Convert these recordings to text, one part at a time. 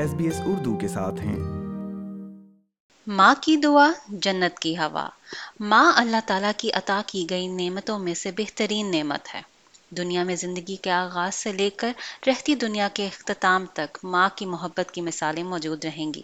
S B S Urdu کے ساتھ ہیں۔ ماں کی دعا، جنت کی ہوا۔ ماں اللہ تعالیٰ کی عطا کی گئی نعمتوں میں سے بہترین نعمت ہے۔ دنیا میں زندگی کے آغاز سے لے کر رہتی دنیا کے اختتام تک ماں کی محبت کی مثالیں موجود رہیں گی۔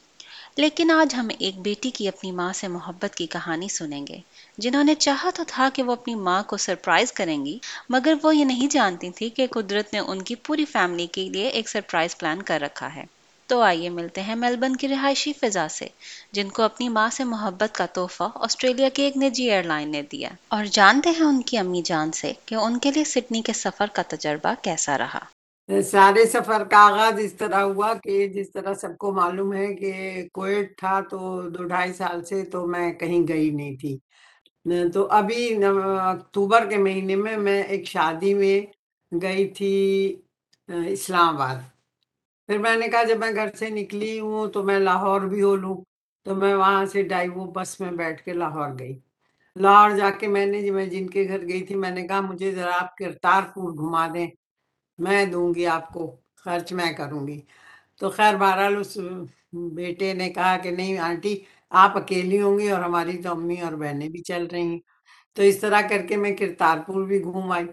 لیکن آج ہم ایک بیٹی کی اپنی ماں سے محبت کی کہانی سنیں گے۔ جنہوں نے چاہا تو تھا کہ وہ اپنی ماں کو سرپرائز کریں گی، مگر وہ یہ نہیں جانتی تھی کہ قدرت نے ان کی پوری فیملی کے لیے ایک سرپرائز پلان کر رکھا ہے۔ تو آئیے ملتے ہیں میلبرن کی رہائشی فضا سے، جن کو اپنی ماں سے محبت کا تحفہ آسٹریلیا کی ایک نجی ایئر لائن نے دیا۔ اور جانتے ہیں ان کی امی جان سے کہ ان کے لیے سڈنی کے سفر کا تجربہ کیسا رہا۔ سارے سفر کا آغاز اس طرح ہوا کہ جس طرح سب کو معلوم ہے کہ کویٹ تھا تو دو ڈھائی سال سے تو میں کہیں گئی نہیں تھی۔ تو ابھی اکتوبر کے مہینے میں میں ایک شادی میں گئی تھی، اسلام آباد۔ پھر میں نے کہا جب میں گھر سے نکلی ہوں تو میں لاہور بھی ہو لوں، تو میں وہاں سے ڈائیو بس میں بیٹھ کے لاہور گئی۔ لاہور جا کے میں نے میں جن کے گھر گئی تھی، میں نے کہا مجھے ذرا آپ کرتار پور گھما دیں، میں دوں گی آپ کو، خرچ میں کروں گی۔ تو خیر بہرحال اس بیٹے نے کہا کہ نہیں آنٹی، آپ اکیلی ہوں گی اور ہماری تو امی اور بہنیں بھی چل رہی ہیں۔ تو اس طرح کر کے میں کرتار پور بھی گھوم آئی۔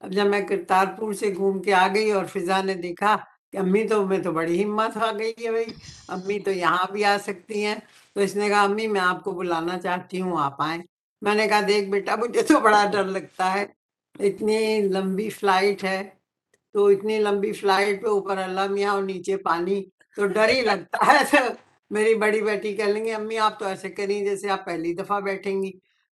اب جب میں کرتار پور سے گھوم کے آ گئی اور فضا نے دیکھا امی تو میں تو بڑی ہمت آ گئی ہے بھائی۔ امی تو یہاں بھی آ سکتی ہیں۔ تو اس نے کہا، امی، میں آپ کو بلانا چاہتی ہوں، آپ آئیں۔ میں نے کہا، دیکھ بیٹا، مجھے تو بڑا ڈر لگتا ہے۔ اتنی لمبی فلائٹ ہے۔ تو اتنی لمبی فلائٹ پہ اوپر اللہ میاں اور نیچے پانی، تو ڈر ہی لگتا ہے۔ تو میری بڑی بیٹی کہہ لیں گے امی، آپ تو ایسے کریں جیسے آپ پہلی دفعہ بیٹھیں گی۔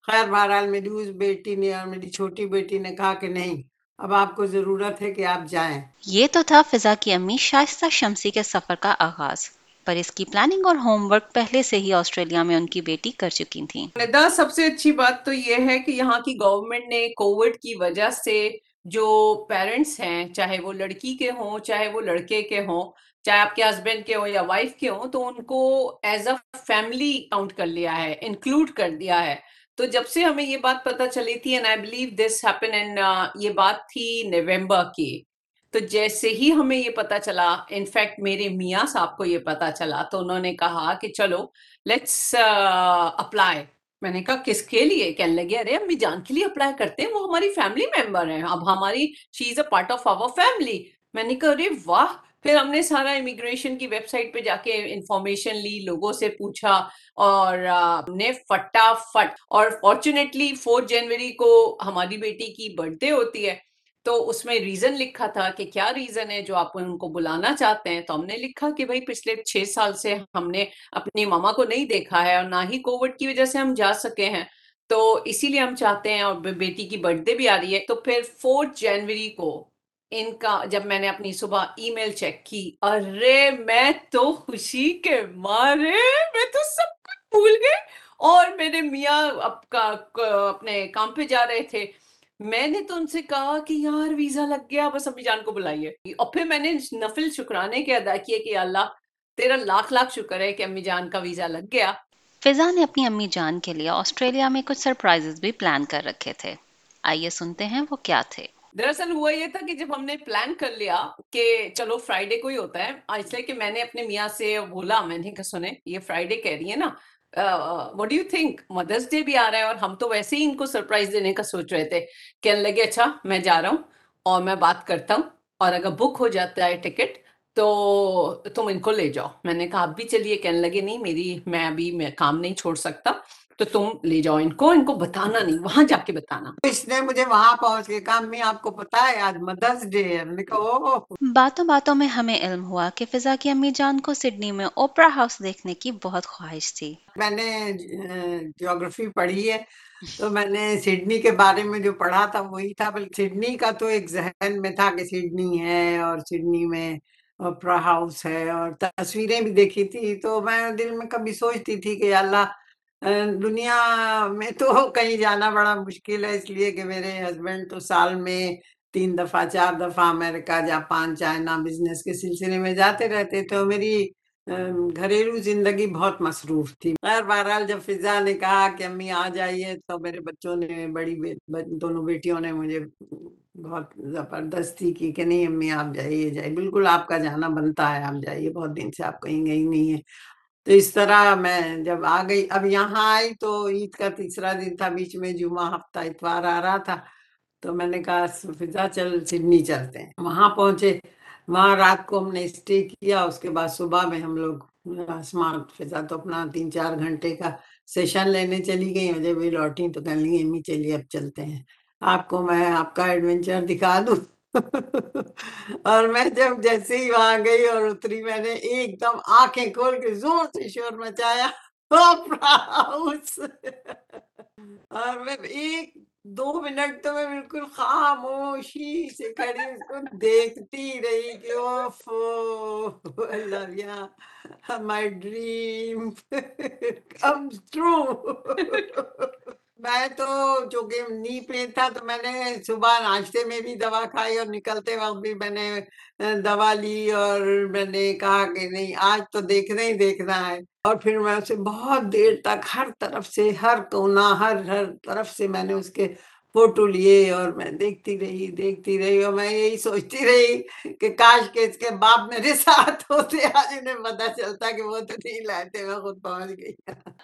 خیر، بہرحال میری اس بیٹی نے اور میری چھوٹی بیٹی نے کہا کہ نہیں اب آپ کو ضرورت ہے کہ آپ جائیں۔ یہ تو تھا فضا کی امی شائستہ شمسی کے سفر کا آغاز۔ پر اس کی پلاننگ اور ہوم ورک پہلے سے ہی آسٹریلیا میں ان کی بیٹی کر چکی تھی ندا سب سے اچھی بات تو یہ ہے کہ یہاں کی گورنمنٹ نے کووڈ کی وجہ سے جو پیرنٹس ہیں چاہے وہ لڑکی کے ہوں چاہے وہ لڑکے کے ہوں چاہے آپ کے ہسبینڈ کے ہوں یا وائف کے ہوں تو ان کو ایز اے فیملی کاؤنٹ کر لیا ہے انکلوڈ کر دیا ہے۔ تو جب سے ہمیں یہ بات پتا چلی تھی and I believe this happen and یہ بات تھی نومبر کی، تو جیسے ہی ہمیں یہ پتا چلا انفیکٹ میرے میاں صاحب کو یہ پتا چلا، تو انہوں نے کہا کہ چلو لیٹس اپلائی uh, میں نے کہا، کس کے لیے؟ کہنے لگے، ارے، امی جان کے لیے اپلائی کرتے ہیں، وہ ہماری فیملی ممبر ہیں، اب ہماری she is a part of our family میں نے کہا، ارے، واہ! پھر ہم نے سارا امیگریشن کی ویب سائٹ پہ جا کے انفارمیشن لی، لوگوں سے پوچھا اور نے فٹا فٹ اور فارچونیٹلی فورتھ جنوری کو ہماری بیٹی کی برتھ ڈے ہوتی ہے۔ تو اس میں ریزن لکھا تھا کہ کیا ریزن ہے جو آپ ان کو بلانا چاہتے ہیں؟ تو ہم نے لکھا کہ بھائی پچھلے چھ سال سے ہم نے اپنی ماما کو نہیں دیکھا ہے اور نہ ہی کووڈ کی وجہ سے ہم جا سکے ہیں۔ تو اسی لیے ہم چاہتے ہیں اور بیٹی کی برتھ ڈے بھی آ رہی ہے۔ تو پھر فورتھ جنوری کو ان کا جب میں نے اپنی صبح ای میل چیک کی، ارے میں تو خوشی کے مارے، میں تو سب کچھ بھول گئی۔ اور میرے میاں اپنے کام پہ جا رہے تھے۔ میں نے تو ان سے کہا کہ یار ویزا لگ گیا، بس امی جان کو بلائیے۔ اور پھر میں نے نفل شکرانے کے ادا کیے کہ اللہ، تیرا لاکھ لاکھ شکر ہے کہ امی جان کا ویزا لگ گیا۔ فضا نے اپنی امی جان کے لیے آسٹریلیا میں کچھ سرپرائزز بھی پلان کر رکھے تھے۔ آئیے سنتے ہیں وہ کیا تھے۔ دراصل ہوا یہ تھا کہ جب ہم نے پلان کر لیا کہ چلو فرائیڈے کو ہی ہوتا ہے اس لیے کہ میں نے اپنے میاں سے بولا، میں نے کہا سنے یہ فرائیڈے کہہ رہی ہے نا۔ What you think Mother's Day بھی آ رہا ہے اور ہم تو ویسے ہی ان کو سرپرائز دینے کا سوچ رہے تھے۔ کہنے لگے اچھا میں جا رہا ہوں اور میں بات کرتا ہوں اور اگر بک ہو جاتا ہے ٹکٹ تو تم ان کو لے جاؤ۔ میں نے کہا آپ بھی چلیے کہنے لگے نہیں میری میں ابھی میں کام نہیں چھوڑ سکتا۔ تو تم لے جاؤ ان کو۔ ان کو بتانا نہیں وہاں جا کے بتانا۔ اس نے مجھے وہاں پہنچ کے کہا امی آپ کو پتا ہے آج مدرس ڈے ہے۔ میں باتوں باتوں میں ہمیں علم ہوا کہ فضا کی امی جان کو سڈنی میں اوپرا ہاؤس دیکھنے کی بہت خواہش تھی۔ میں نے جیوگرافی پڑھی ہے۔ تو میں نے سڈنی کے بارے میں جو پڑھا تھا وہی تھا۔ بلکہ سڈنی کا تو ایک ذہن میں تھا کہ سڈنی ہے اور سڈنی میں اوپرا ہاؤس ہے اور تصویریں بھی دیکھی تھی۔ تو میں دل میں کبھی سوچتی تھی کہ اللہ دنیا میں تو کہیں جانا بڑا مشکل ہے، اس لیے کہ میرے ہسبینڈ تو سال میں تین دفعہ، چار دفعہ امریکہ، جاپان، چائنا بزنس کے سلسلے میں جاتے رہتے۔ تو میری گھریلو زندگی بہت مصروف تھی۔ خیر بہرحال جب فضا نے کہا کہ امی آ جائیے، تو میرے بچوں نے، بڑی دونوں بیٹیوں نے مجھے بہت زبردستی کی کہ نہیں امی آپ جائیے جائیے۔ بالکل آپ کا جانا بنتا ہے، آپ جائیے۔ بہت دن سے آپ کہیں گئی نہیں ہے تو اس طرح میں جب آ گئی، اب یہاں آئی تو عید کا تیسرا دن تھا، بیچ میں جمعہ، ہفتہ، اتوار آ رہا تھا۔ تو میں نے کہا فضا چل سڈنی چلتے ہیں۔ وہاں پہنچے۔ وہاں رات کو ہم نے اسٹے کیا، اس کے بعد صبح میں ہم لوگ اسمارٹ فضا تو اپنا تین چار گھنٹے کا سیشن لینے چلی گئی اور جب بھی لوٹی تو کہنے لگی امی چلیے، اب چلتے ہیں۔ آپ کو میں آپ کا ایڈونچر دکھا دوں۔ اور میں جب جیسے ہی وہاں گئی اور اتری، میں نے ایک دم آنکھیں کھول کے زور سے شور مچایا۔ ہاں، اور میں ایک دو منٹ تو میں بالکل خاموشی سے کھڑی، اس کو دیکھتی رہی کہ اوف اللہ یا مائی ڈریم کم ٹرو میں تو چونکہ نی پین تھا تو میں نے صبح ناشتے میں بھی دوا کھائی اور نکلتے وقت بھی میں نے دوا لی اور میں نے کہا کہ نہیں، آج تو دیکھنا ہی دیکھنا ہے۔ اور پھر میں اسے بہت دیر تک ہر طرف سے، ہر کونا، ہر ہر طرف سے میں نے اس کے فوٹو لیے اور میں دیکھتی رہی دیکھتی رہی اور میں یہی سوچتی رہی کہ کاش کے اس کے باپ میرے ساتھ ہوتے آج انہیں پتا چلتا کہ وہ تو نہیں لائے میں خود پہنچ گئی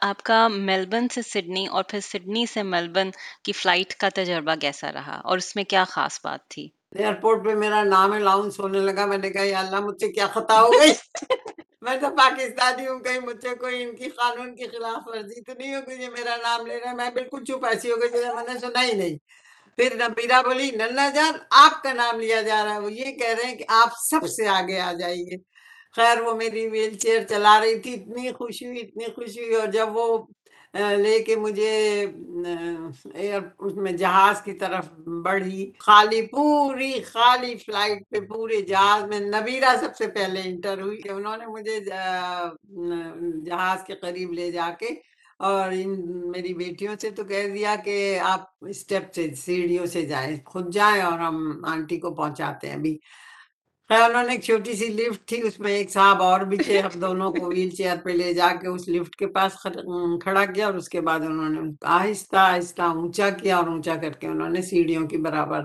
آپ کا میلبرن سے سڈنی اور پھر سڈنی سے میلبرن کی فلائٹ کا تجربہ کیسا رہا اور اس میں کیا خاص بات تھی ایئرپورٹ پہ میرا نام الاؤنس ہونے لگا میں نے کہا یا اللہ مجھ سے کیا خطا ہو گئی میں تو پاکستانی ہوں، کہیں مجھ سے کوئی ان کی قانون کی خلاف ورزی تو نہیں ہوگی یہ میرا نام لے رہا ہے میں بالکل چپ ایسی ہو گئی میں نے سنا ہی نہیں۔ پھر نبیرہ بولی ننا جان، آپ کا نام لیا جا رہا ہے۔ وہ یہ کہہ رہے ہیں کہ آپ سب سے آگے آ جائیے۔ خیر، وہ میری ویل چیئر چلا رہی تھی، اتنی خوشی ہوئی، اتنی خوشی ہوئی اور جب وہ لے کے مجھے اس میں جہاز کی طرف بڑھی۔ خالی، پوری خالی فلائٹ پہ، پورے جہاز میں نبیرہ سب سے پہلے انٹر ہوئی انہوں نے مجھے جہاز کے قریب لے جا کے اور ان میری بیٹیوں سے تو کہہ دیا کہ آپ اسٹیپ سے، سیڑھیوں سے جائیں، خود جائیں اور ہم آنٹی کو پہنچاتے ہیں ابھی۔ انہوں نے ایک چھوٹی سی لفٹ تھی اس میں ایک صاحب اور بھی تھے ہم دونوں کو ویل چیئر پہ لے جا کے اس لفٹ کے پاس کھڑا کیا اور اس کے بعد انہوں نے آہستہ آہستہ اونچا کیا اور اونچا کر کے انہوں نے سیڑھیوں کی برابر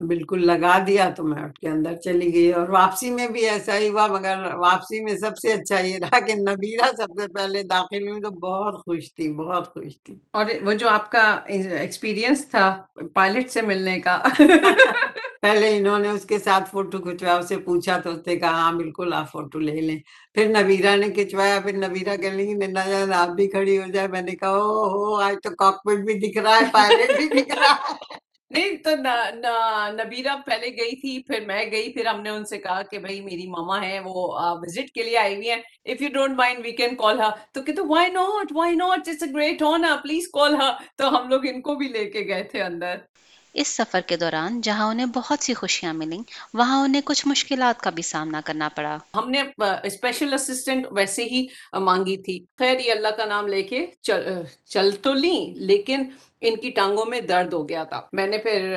بالکل لگا دیا تو میں اٹھ کے اندر چلی گئی اور واپسی میں بھی ایسا ہی ہوا مگر واپسی میں سب سے اچھا یہ رہا کہ نبیرہ سب سے پہلے داخل ہوئی تو بہت خوش تھی بہت خوش تھی۔ اور وہ جو آپ کا ایکسپیرینس تھا پائلٹ سے ملنے کا پہلے انہوں نے اس کے ساتھ فوٹو کھچوایا اسے پوچھا تو اس نے کہا ہاں بالکل آپ فوٹو لے لیں۔ پھر نبیرہ نے کھچوایا پھر نبیرہ کہنے لگی ننا جان، آپ بھی کھڑی ہو جائے میں نے کہا، او ہو، آج تو کاکپٹ بھی دکھ رہا ہے پائلٹ بھی دکھ رہا ہے۔ نہیں، تو نبیرہ پہلے گئی تھی، پھر میں گئی، پھر ہم نے ان سے کہا کہ بھائی، میری ماما ہے وہ وزٹ کے لیے آئی ہوئی ہیں۔ If you don't mind we can call her تو کہتے why not why not it's a great honour please call her تو ہم لوگ ان کو بھی لے کے گئے تھے اندر۔ اس سفر کے دوران جہاں انہیں بہت سی خوشیاں ملیں، وہاں انہیں کچھ مشکلات کا بھی سامنا کرنا پڑا۔ ہم نے اسپیشل اسسٹنٹ ویسے ہی مانگی تھی۔ خیر، یہ اللہ کا نام لے کے چل تو لیں، لیکن ان کی ٹانگوں میں درد ہو گیا تھا۔ میں نے پھر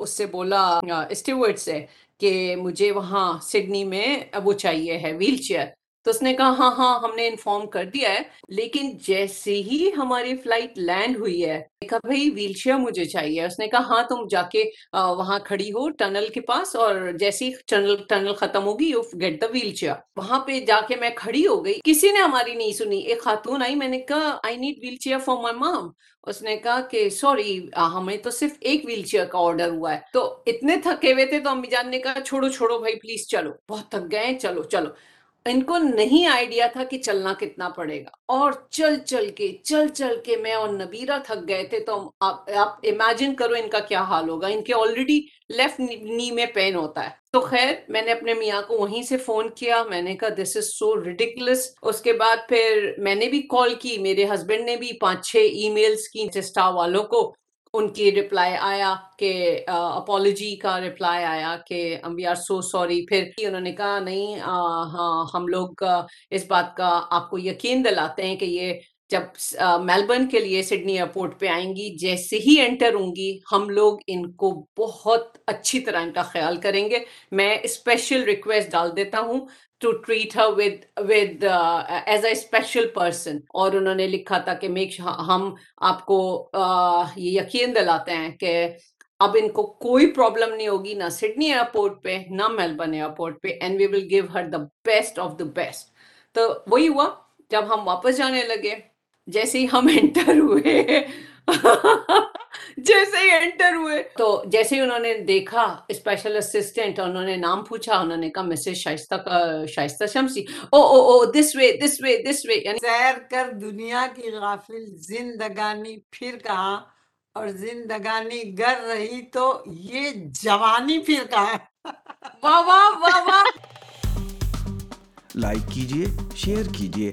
اس سے بولا اسٹیورڈ سے کہ مجھے وہاں سڈنی میں وہ چاہیے ہے ویل چیئر تو اس نے کہا ہاں ہاں ہم نے انفارم کر دیا ہے، لیکن جیسے ہی ہماری فلائٹ لینڈ ہوئی ہے کہا بھائی ویل چیئر مجھے چاہیے۔ اس نے کہا ہاں تم جا کے وہاں کھڑی ہو ٹنل کے پاس اور جیسے ہی ٹنل ٹنل ختم ہوگی you get the wheelchair وہاں پہ جا کے میں کھڑی ہو گئی۔ کسی نے ہماری نہیں سنی۔ ایک خاتون آئی، میں نے کہا I need wheelchair for my mom اس نے کہا کہ سوری ہمیں تو صرف ایک ویل چیئر کا آرڈر ہوا ہے۔ تو اتنے تھکے ہوئے تھے تو امی جان نے کہا، چھوڑو چھوڑو بھائی پلیز چلو۔ بہت تھک گئے چلو چلو۔ ان کو نہیں آئیڈیا تھا کہ چلنا کتنا پڑے گا۔ اور چل چل کے، چل چل کے میں اور نبیرہ تھک گئے تھے تو آپ امیجن کرو ان کا کیا حال ہوگا۔ ان کے آلریڈی لیفٹ نی میں پین ہوتا ہے۔ تو خیر، میں نے اپنے میاں کو وہیں سے فون کیا۔ میں نے کہا دس از سو ریڈیکولس اس کے بعد پھر میں نے بھی کال کی۔ میرے ہسبینڈ نے بھی پانچ چھ ای میلز کی اسٹاف والوں کو۔ ان کی رپلائی آیا کہ اپالوجی کا رپلائی آیا کہ وی آر سو سوری پھر انہوں نے کہا، نہیں ہاں ہم لوگ اس بات کا آپ کو یقین دلاتے ہیں کہ یہ جب میلبرن کے لیے سڈنی ایئرپورٹ پہ آئیں گی، جیسے ہی انٹر ہوں گی، ہم لوگ ان کو بہت اچھی طرح ان کا خیال کریں گے۔ میں اسپیشل ریکویسٹ ڈال دیتا ہوں to treat her with with as a special person اور انہوں نے لکھا تھا کہ میک ہم آپ کو یہ یقین دلاتے ہیں کہ اب ان کو کوئی پرابلم نہیں ہوگی نہ سڈنی ایئرپورٹ پہ، نہ میلبرن ایئرپورٹ پہ۔ And we will give her the best of the best تو وہی ہوا، جب ہم واپس جانے لگے۔ جیسے ہی ہم انٹر ہوئے۔ جیسے ہی انٹر ہوئے۔ تو جیسے ہی انہوں نے دیکھا اسپیشل اسسٹنٹ انہوں نے نام پوچھا انہوں نے کہا مسز شائستہ شائستہ شمسی۔ او او او دس وے دس وے دس وے یعنی سیر کر دنیا کی غافل زندگانی پھر کہاں؟ اور زندگانی گر رہی تو یہ جوانی پھر کہاں واہ واہ واہ واہ۔ لائک کیجیے شیئر کیجیے۔